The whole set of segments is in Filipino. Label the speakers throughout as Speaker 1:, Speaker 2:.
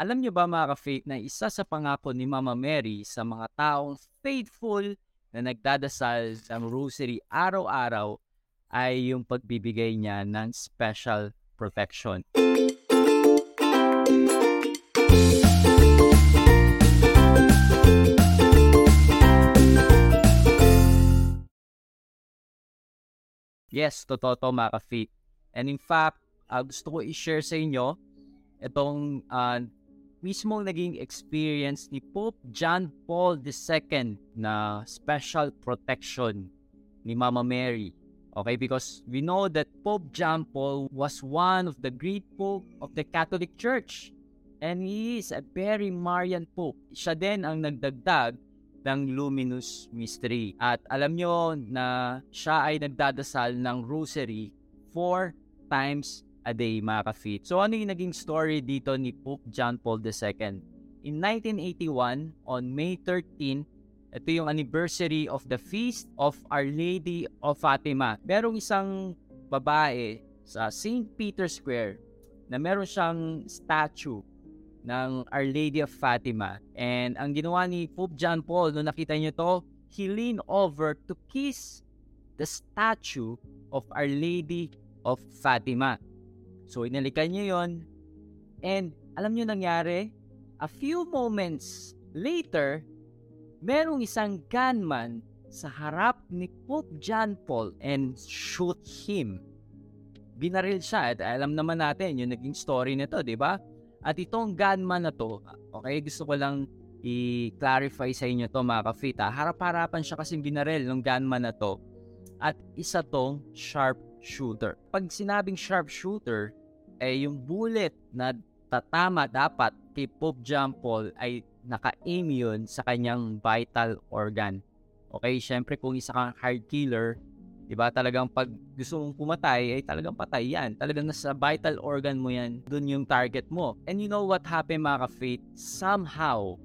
Speaker 1: Alam niyo ba mga ka-faith na isa sa pangako ni Mama Mary sa mga taong faithful na nagdadasal ng rosary araw-araw ay yung pagbibigay niya ng special protection. Yes, totoo to mga ka-faith. And in fact, uh, gusto ko i-share sa inyo itong uh, mismong naging experience ni Pope John Paul II na special protection ni Mama Mary. Okay, because we know that Pope John Paul was one of the great Pope of the Catholic Church. And he is a very Marian Pope. Siya din ang nagdagdag ng Luminous Mystery. At alam nyo na siya ay nagdadasal ng rosary four times a day mga ka-feet. So ano yung naging story dito ni Pope John Paul II? In 1981, on May 13, ito yung anniversary of the Feast of Our Lady of Fatima. Merong isang babae sa St. Peter's Square na meron siyang statue ng Our Lady of Fatima. And ang ginawa ni Pope John Paul, nung nakita niyo to, he leaned over to kiss the statue of Our Lady of Fatima. So, inalikan niya yon And alam niyo nangyari? A few moments later, merong isang gunman sa harap ni Pope John Paul and shoot him. Binaril siya at alam naman natin yung naging story nito, di ba? At itong gunman na to, okay, gusto ko lang i-clarify sa inyo to mga kafita. Harap-harapan siya kasing binaril ng gunman na to. At isa tong sharp shooter. Pag sinabing sharp shooter, eh yung bullet na tatama dapat kay Pope John Paul ay naka-aim yun sa kanyang vital organ. Okay, syempre kung isa kang hard killer, Diba? Talagang pag gusto mong pumatay, ay talagang patay yan. Talagang nasa vital organ mo yan. Doon yung target mo. And you know what happened mga ka-faith? Somehow,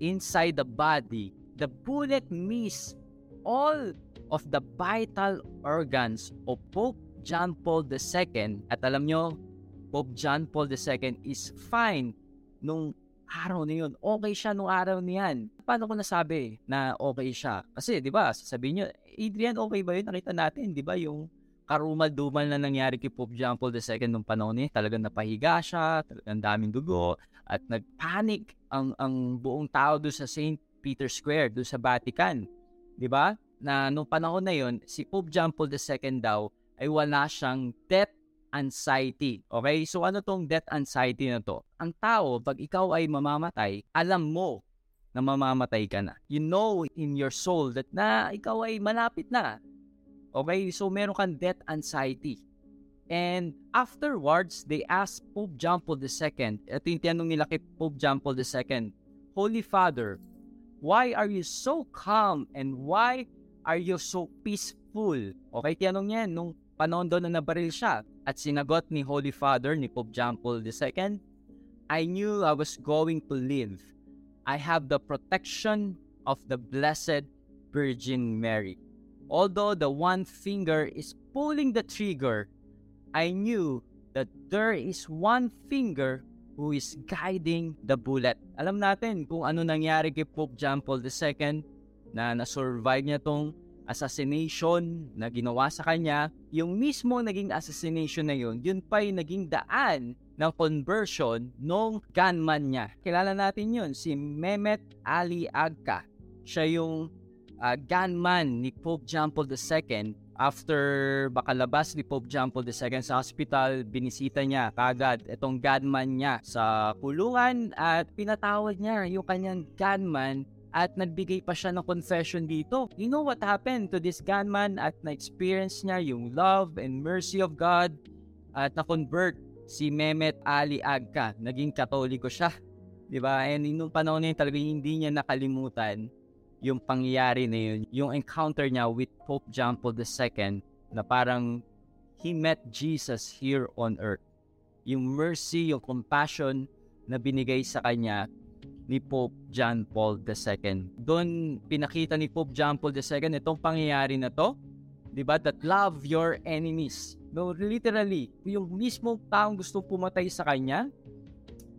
Speaker 1: inside the body, the bullet missed all of the vital organs of Pope John Paul II. At alam nyo, Pope John Paul II is fine nung araw na yun. Okay siya nung araw na yan. Paano ko nasabi na okay siya? Kasi, di ba, sasabihin nyo, Adrian, okay ba yun? Nakita natin, di ba, yung karumal-dumal na nangyari kay Pope John Paul II nung panahon niya. Talagang napahiga siya, talagang daming dugo, at nagpanic ang, ang buong tao doon sa St. Peter's Square, doon sa Vatican. Di ba? Na nung panahon na yon si Pope John Paul II daw ay wala siyang death anxiety. Okay? So ano tong death anxiety na to? Ang tao, pag ikaw ay mamamatay, alam mo na mamamatay ka na. You know in your soul that na ikaw ay malapit na. Okay? So meron kang death anxiety. And afterwards, they asked Pope John Paul II, ito yung tinanong nila kay Pope John Paul II, Holy Father, why are you so calm and why are you so peaceful? Okay, tinanong niya nung panahon doon na nabaril siya. At sinagot ni Holy Father ni Pope John Paul II, I knew I was going to live. I have the protection of the Blessed Virgin Mary. Although the one finger is pulling the trigger, I knew that there is one finger who is guiding the bullet. Alam natin kung ano nangyari kay Pope John Paul II na na-survive niya tong assassination na ginawa sa kanya, yung mismo naging assassination na yun, yun pa yung naging daan ng conversion nung gunman niya. Kilala natin yun, si Mehmet Ali Agca. Siya yung uh, gunman ni Pope John Paul II. After bakalabas ni Pope John Paul II sa hospital, binisita niya kagad itong gunman niya sa kulungan at pinatawad niya yung kanyang gunman at nagbigay pa siya ng confession dito. You know what happened to this gunman at na-experience niya yung love and mercy of God at na-convert si Mehmet Ali Agka. Naging katoliko siya. Di ba? And nung panahon na yun talaga hindi niya nakalimutan yung pangyayari na yun. Yung encounter niya with Pope John Paul II na parang he met Jesus here on earth. Yung mercy, yung compassion na binigay sa kanya ni Pope John Paul II. Doon pinakita ni Pope John Paul II itong pangyayari na to, 'di ba? That love your enemies. No, literally, yung mismo taong gusto pumatay sa kanya,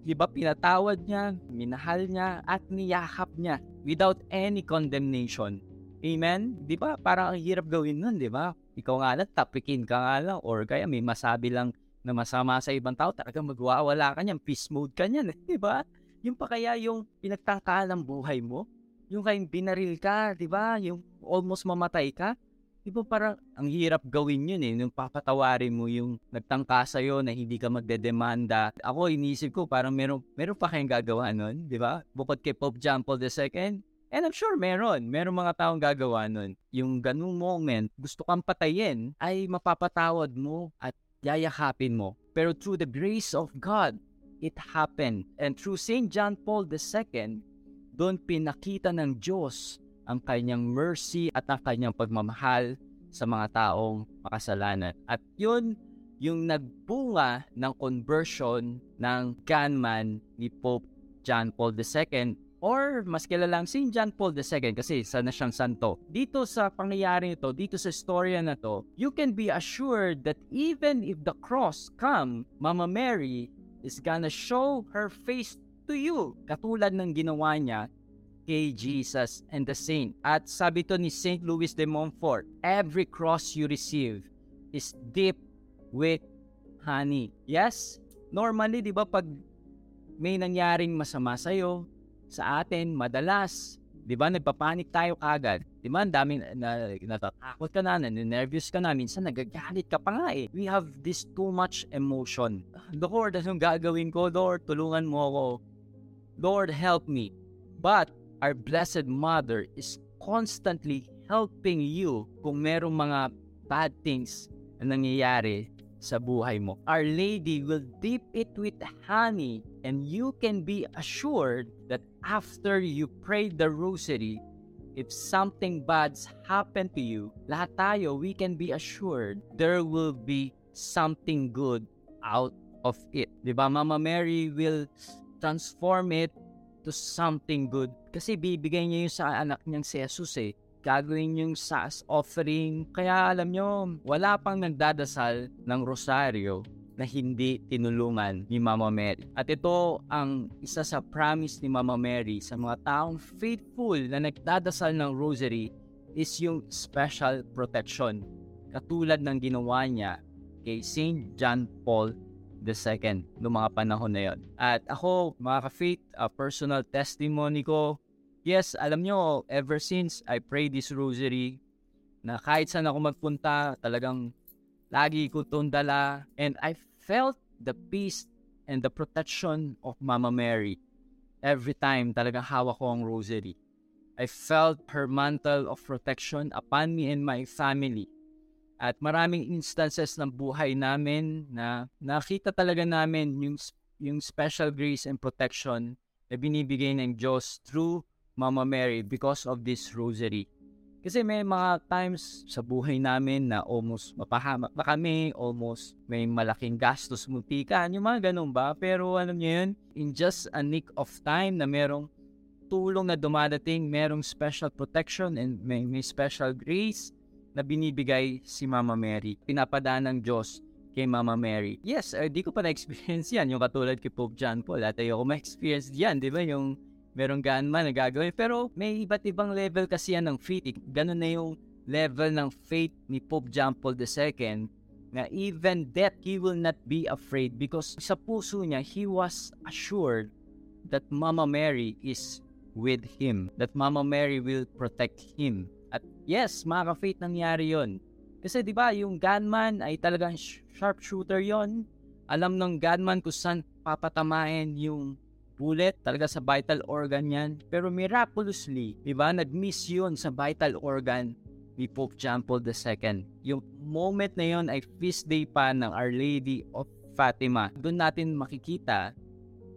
Speaker 1: Di ba pinatawad niya, minahal niya, at niyakap niya without any condemnation. Amen? Di ba? Parang ang hirap gawin nun, di ba? Ikaw nga lang, tapikin ka nga lang, or kaya may masabi lang na masama sa ibang tao, talagang magwawala ka niyan, peace mode ka niyan, di ba? Yung pa kaya yung pinagtangkahan ng buhay mo, yung kayong binaril ka, di ba? Yung almost mamatay ka, di ba parang ang hirap gawin yun eh, yung papatawarin mo yung nagtangka sa'yo na hindi ka magdedemanda. Ako, inisip ko, parang meron, meron pa kayong gagawa nun, di ba? Bukod kay Pope John Paul II, And I'm sure meron. Meron mga taong gagawa nun. Yung ganung moment, gusto kang patayin, ay mapapatawad mo at yayakapin mo. Pero through the grace of God, it happened. And through St. John Paul II, doon pinakita ng Diyos ang kanyang mercy at ang kanyang pagmamahal sa mga taong makasalanan. At yun yung nagbunga ng conversion ng gunman ni Pope John Paul II or mas kilalang St. John Paul II kasi isa na siyang santo. Dito sa pangyayari ito, dito sa storya na to, you can be assured that even if the cross come, Mama Mary is gonna show her face to you. Katulad ng ginawa niya kay Jesus and the saint. At sabi to ni St. Louis de Montfort, every cross you receive is dipped with honey. Yes, normally, di ba, pag may nangyaring masama sa'yo, sa atin, madalas, di ba, nagpapanik tayo kagad. Di ba, ang daming na, natatakot ka na, nervous ka na, minsan nagagalit ka pa nga eh. We have this too much emotion. Lord, anong gagawin ko? Lord, tulungan mo ako. Lord, help me. But, our Blessed Mother is constantly helping you kung merong mga bad things na nangyayari sa buhay mo. Our Lady will dip it with honey and you can be assured that after you pray the rosary, if something bad's happened to you, lahat tayo, we can be assured there will be something good out of it. Di ba? Mama Mary will transform it to something good. Kasi bibigay niya yun sa anak niyang si Jesus eh. Gagawin yung SAS offering. Kaya alam nyo, wala pang nagdadasal ng rosaryo na hindi tinulungan ni Mama Mary. At ito ang isa sa promise ni Mama Mary sa mga taong faithful na nagdadasal ng rosary is yung special protection. Katulad ng ginawa niya kay St. John Paul second noong mga panahon na yon. At ako, mga ka-faith, a personal testimony ko, yes, alam nyo, ever since I pray this rosary, na kahit saan ako magpunta, talagang lagi ko itong dala. And I felt the peace and the protection of Mama Mary every time talagang hawak ko ang rosary. I felt her mantle of protection upon me and my family. At maraming instances ng buhay namin na nakita talaga namin yung, yung special grace and protection na binibigay ng Diyos through Mama Mary because of this rosary. Kasi may mga times sa buhay namin na almost mapahamak na kami, almost may malaking gastos muntikan, yung mga ganun ba? Pero alam niyo yun, in just a nick of time na merong tulong na dumadating, merong special protection and may, may special grace na binibigay si Mama Mary. Pinapadaan ng Diyos kay Mama Mary. Yes, uh, di ko pa na-experience yan. Yung katulad kay Pope John Paul. At ayoko ma-experience yan, di ba? Yung merong man na gagawin. Pero may iba't ibang level kasi yan ng faith. Ganun na yung level ng faith ni Pope John Paul II na even death, he will not be afraid because sa puso niya, he was assured that Mama Mary is with him. That Mama Mary will protect him. At yes, mga ka-faith nangyari yon. Kasi 'di ba, yung gunman ay talagang sharpshooter yon. Alam ng gunman kung saan papatamain yung bullet talaga sa vital organ yan. Pero miraculously, 'di ba, nag-miss yun sa vital organ ni Pope John Paul II. Yung moment na yon ay feast day pa ng Our Lady of Fatima. Doon natin makikita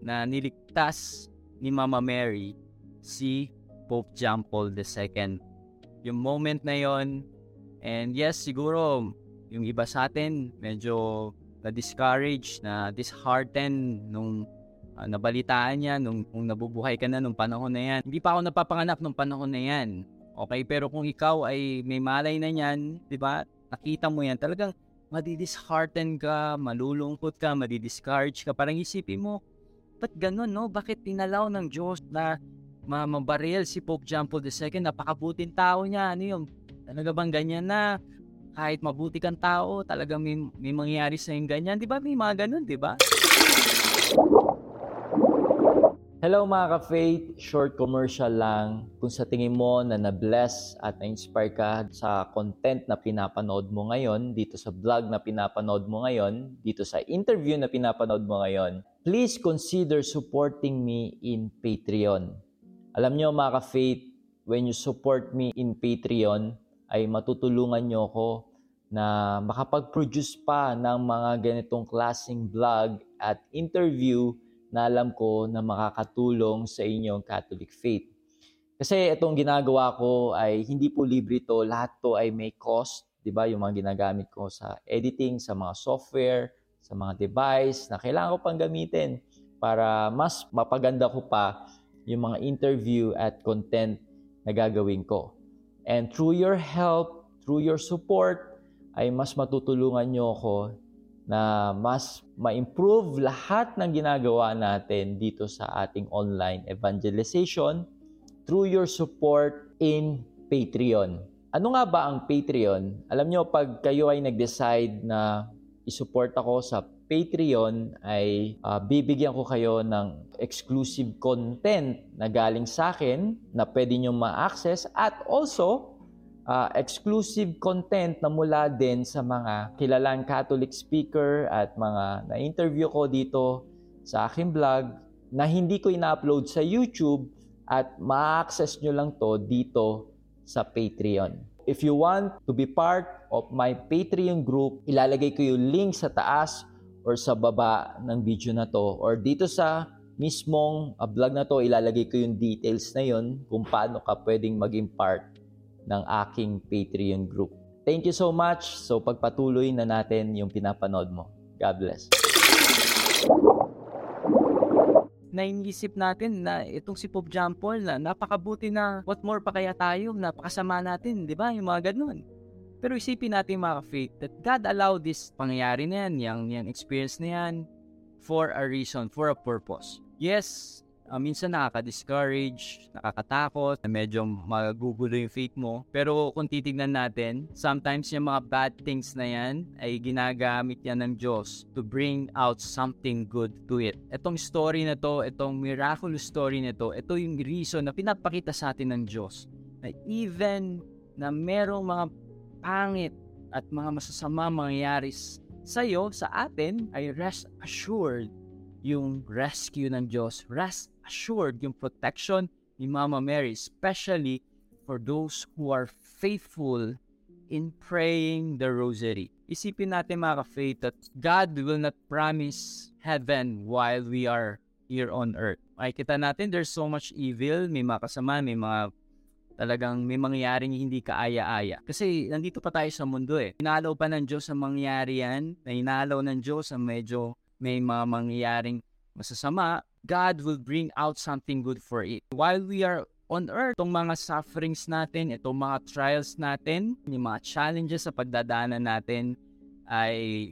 Speaker 1: na niligtas ni Mama Mary si Pope John Paul II yung moment na yon and yes siguro yung iba sa atin medyo na-discourage na disheartened nung uh, nabalitaan niya nung, nung nabubuhay ka na nung panahon na yan hindi pa ako napapanganak nung panahon na yan okay pero kung ikaw ay may malay na yan di ba nakita mo yan talagang madidishearten ka malulungkot ka madidiscourage ka parang isipin mo ba't ganun, no? Bakit tinalaw ng Diyos na mabaril si Pope John Paul II? Napakabuting tao niya. Ano yung, talaga bang ganyan na kahit mabuti kang tao, talagang may, may mangyayari sa yung ganyan. Di ba? May mga ganun, di ba?
Speaker 2: Hello mga ka-faith, short commercial lang. Kung sa tingin mo na na-bless at na-inspire ka sa content na pinapanood mo ngayon, dito sa vlog na pinapanood mo ngayon, dito sa interview na pinapanood mo ngayon, please consider supporting me in Patreon. Alam nyo mga ka-faith, when you support me in Patreon, ay matutulungan nyo ako na makapag-produce pa ng mga ganitong klaseng vlog at interview na alam ko na makakatulong sa inyong Catholic faith. Kasi itong ginagawa ko ay hindi po libre to, lahat to ay may cost, 'di ba? Yung mga ginagamit ko sa editing, sa mga software, sa mga device na kailangan ko pang gamitin para mas mapaganda ko pa yung mga interview at content na gagawin ko. And through your help, through your support, ay mas matutulungan nyo ako na mas ma-improve lahat ng ginagawa natin dito sa ating online evangelization through your support in Patreon. Ano nga ba ang Patreon? Alam nyo, pag kayo ay nag-decide na isupport ako sa Patreon, ay uh, bibigyan ko kayo ng exclusive content na galing sa akin na pwede nyo ma-access at also uh, exclusive content na mula din sa mga kilalang Catholic speaker at mga na-interview ko dito sa aking vlog na hindi ko ina-upload sa YouTube at ma-access nyo lang to dito sa Patreon. If you want to be part of my Patreon group, ilalagay ko yung link sa taas or sa baba ng video na to or dito sa mismong uh, vlog na to, ilalagay ko yung details na yon kung paano ka pwedeng maging part ng aking Patreon group. Thank you so much. So pagpatuloy na natin yung pinapanood mo. God bless.
Speaker 1: Nainisip natin na itong si Pope John Paul na napakabuti na what more pa kaya tayo, napakasama natin, di ba? Yung mga ganun. Pero isipin natin mga faith that God allowed this pangyayari na yan, yung, yung experience na yan for a reason, for a purpose. Yes, uh, minsan nakaka-discourage, nakakatakot, na medyo magugulo yung faith mo. Pero kung titignan natin, sometimes yung mga bad things na yan ay ginagamit yan ng Diyos to bring out something good to it. Itong story na to, itong miraculous story na to, ito yung reason na pinapakita sa atin ng Diyos na even na merong mga pangit at mga masasama mangyayari sa iyo, sa atin, ay rest assured yung rescue ng Diyos. Rest assured yung protection ni Mama Mary, especially for those who are faithful in praying the rosary. Isipin natin mga ka-faith that God will not promise heaven while we are here on earth. Ay kita natin there's so much evil, may mga kasama, may mga talagang may mangyayaring hindi kaaya-aya. Kasi nandito pa tayo sa mundo eh. Inalaw pa ng Diyos ang mangyayari yan, na inalaw ng Diyos ang medyo may mga mangyayaring masasama, God will bring out something good for it. While we are on earth, itong mga sufferings natin, itong mga trials natin, yung mga challenges sa pagdadaanan natin ay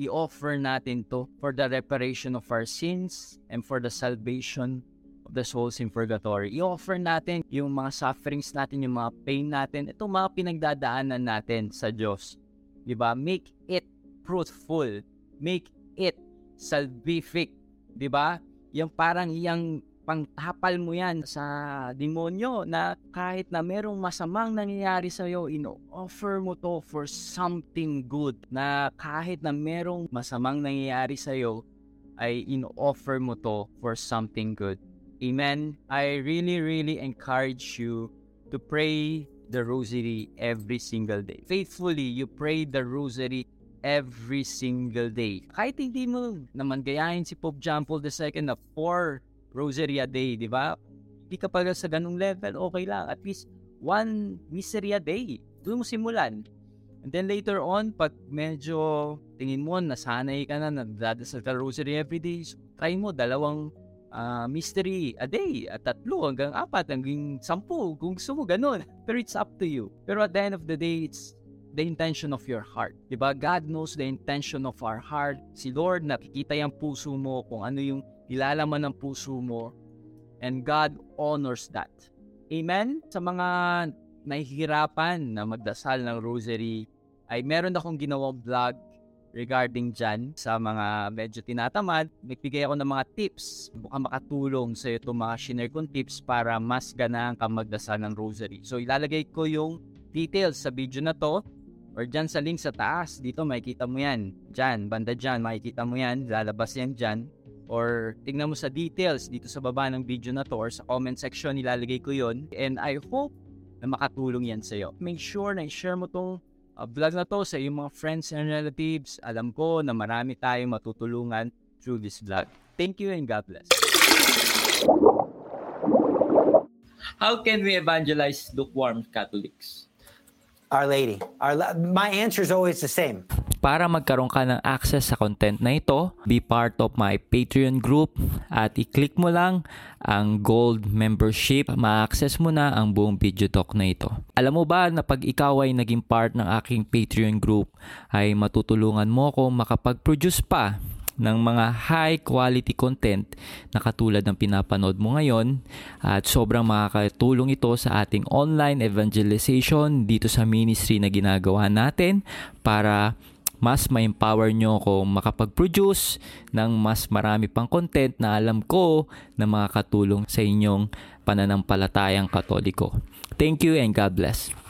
Speaker 1: i-offer natin to for the reparation of our sins and for the salvation of the souls in purgatory. I-offer natin yung mga sufferings natin, yung mga pain natin, itong mga pinagdadaanan natin sa Diyos. Diba? Make it fruitful. Make it salvific. Diba? yung parang yung pangtapal mo yan sa demonyo na kahit na merong masamang nangyayari sa iyo, ino-offer mo to for something good. Na kahit na merong masamang nangyayari sa iyo, ay ino-offer mo to for something good. Amen. I really, really encourage you to pray the rosary every single day. Faithfully, you pray the rosary every single day. Kahit hindi mo naman gayahin si Pope John Paul II na 4 rosary a day, di ba? Hindi ka pa sa ganung level, okay lang. At least one misery a day. Doon mo simulan. And then later on, pag medyo tingin mo, nasanay ka na, nagdadasal ka rosary every day, so try mo dalawang uh, mystery a day, at tatlo hanggang apat, hanggang sampu, kung gusto mo, ganun. Pero it's up to you. Pero at the end of the day, it's the intention of your heart. Diba? God knows the intention of our heart. Si Lord nakikita yung puso mo kung ano yung
Speaker 3: nilalaman ng puso mo, and God honors that. Amen? Sa mga nahihirapan na magdasal ng rosary, ay meron akong ginawang vlog regarding dyan sa mga medyo tinatamad. Nagbigay ako ng mga tips. Baka makatulong sa itong mga shinare kong tips para mas ganang ka magdasal ng rosary. So ilalagay ko yung details sa video na to or dyan sa link sa taas. Dito makikita mo yan. Dyan, banda dyan, makikita mo yan. Lalabas yan dyan. Or tingnan mo sa details dito sa baba ng video na to or sa comment section ilalagay ko yon And I hope na makatulong yan sa iyo. Make sure na i-share mo tong uh, vlog na to sa iyong mga friends and relatives. Alam ko na marami tayong matutulungan through this vlog. Thank you and God bless.
Speaker 1: How can we evangelize lukewarm Catholics?
Speaker 4: Our Lady. Our, my answer is always the same.
Speaker 1: Para magkaroon ka ng access sa content na ito, be part of my Patreon group at i-click mo lang ang gold membership. Ma-access mo na ang buong video talk na ito. Alam mo ba na pag ikaw ay naging part ng aking Patreon group ay matutulungan mo ako makapag-produce pa ng mga high quality content na katulad ng pinapanood mo ngayon at sobrang makakatulong ito sa ating online evangelization dito sa ministry na ginagawa natin para mas ma-empower nyo ako makapag-produce ng mas marami pang content na alam ko na makakatulong sa inyong pananampalatayang katoliko. Thank you and God bless.